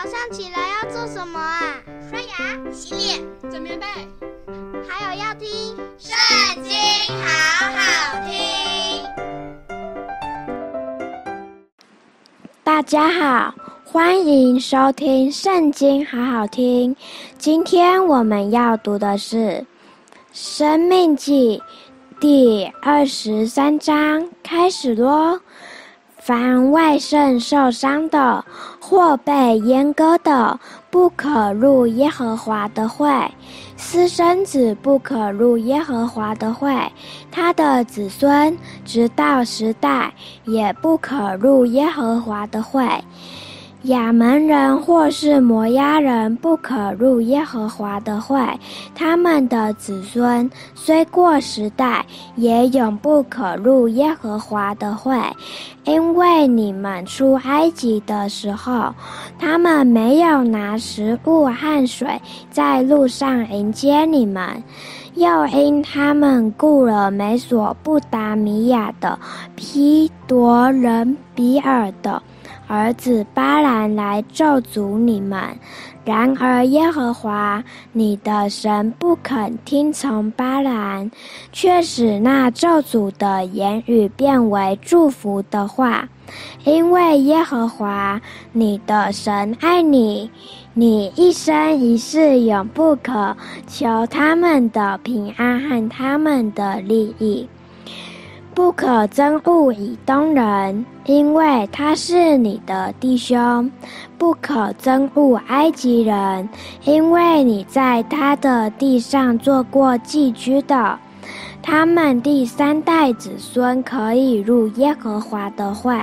早上起来要做什么啊？刷牙、洗脸、整棉被，还有要听《圣经》，好好听。大家好，欢迎收听《圣经》，好好听。今天我们要读的是《生命记》第二十三章，开始咯。凡外圣受伤的，或被阉割的，不可入耶和华的会；私生子不可入耶和华的会，他的子孙直到时代也不可入耶和华的会。亚扪人或是摩押人不可入耶和华的会，他们的子孙虽过时代，也永不可入耶和华的会，因为你们出埃及的时候，他们没有拿食物和水在路上迎接你们，又因他们雇了美索不达米亚的皮多人比尔的。儿子巴兰来咒诅你们，然而耶和华你的神不肯听从巴兰，却使那咒诅的言语变为祝福的话，因为耶和华你的神爱你，你一生一世永不可求他们的平安和他们的利益。不可憎恶以东人，因为他是你的弟兄；不可憎恶埃及人，因为你在他的地上做过寄居的。他们第三代子孙可以入耶和华的会。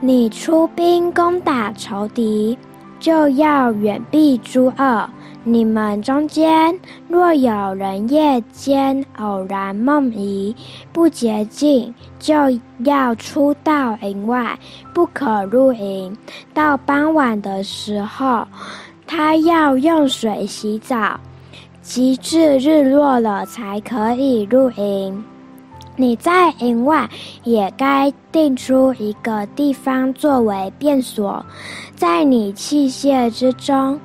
你出兵攻打仇敌，就要远避诸恶。你们中间若有人夜间偶然梦遗，不洁净，就要出到营外，不可入营。到傍晚的时候，他要用水洗澡，及至日落了才可以入营。你在营外也该定出一个地方作为便所，在你器械之中。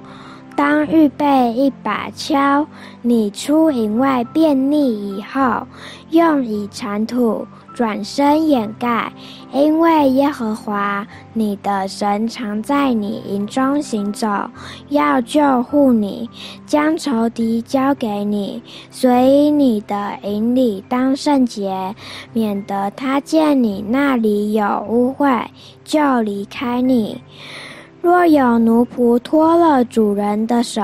当预备一把锹，你出营外便溺以后，用以铲土，转身掩盖，因为耶和华你的神常在你营中行走，要救护你，将仇敌交给你，所以你的营里当圣洁，免得他见你那里有污秽，就离开你。若有奴仆脱了主人的手，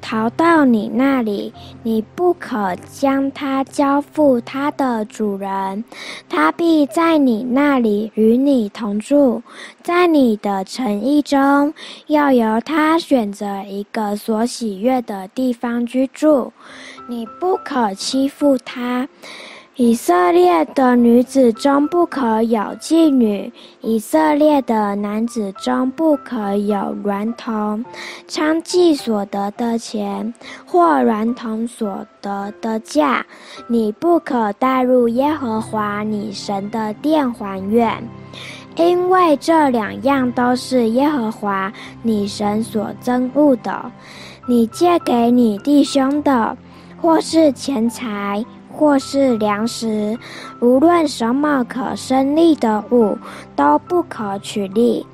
逃到你那里，你不可将他交付他的主人，他必在你那里与你同住，在你的城邑中，要由他选择一个所喜悦的地方居住，你不可欺负他。以色列的女子中不可有妓女，以色列的男子中不可有孪童，娼妓所得的钱或孪童所得的价，你不可带入耶和华你神的殿还愿，因为这两样都是耶和华你神所憎恶的。你借给你弟兄的，或是钱财。或是粮食，无论什么可生利的物，都不可取利。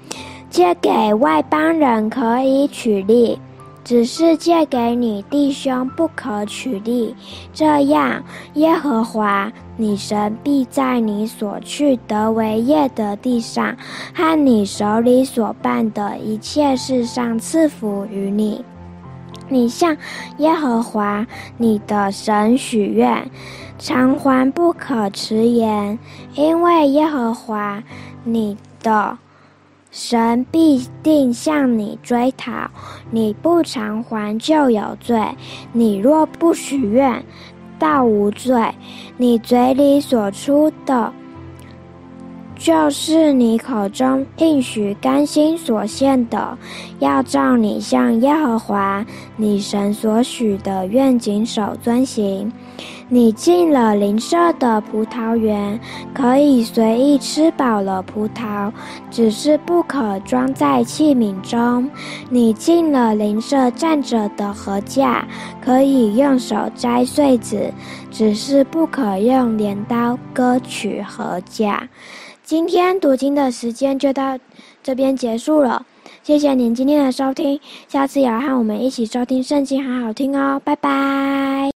借给外邦人可以取利，只是借给你弟兄不可取利。这样，耶和华你神必在你所去得为业的地上，和你手里所办的一切事上赐福于你。你向耶和华你的神许愿，偿还不可迟延，因为耶和华你的神必定向你追讨。你不偿还就有罪，你若不许愿，倒无罪。你嘴里所出的。就是你口中应许甘心所献的，要照你向耶和华你神所许的愿谨守遵行。你进了邻舍的葡萄园，可以随意吃饱了葡萄，只是不可装在器皿中。你进了邻舍站着的禾架，可以用手摘穗子，只是不可用镰刀割取禾架。今天读经的时间就到这边结束了，谢谢您今天的收听，下次也要和我们一起收听圣经，好好听哦，拜拜。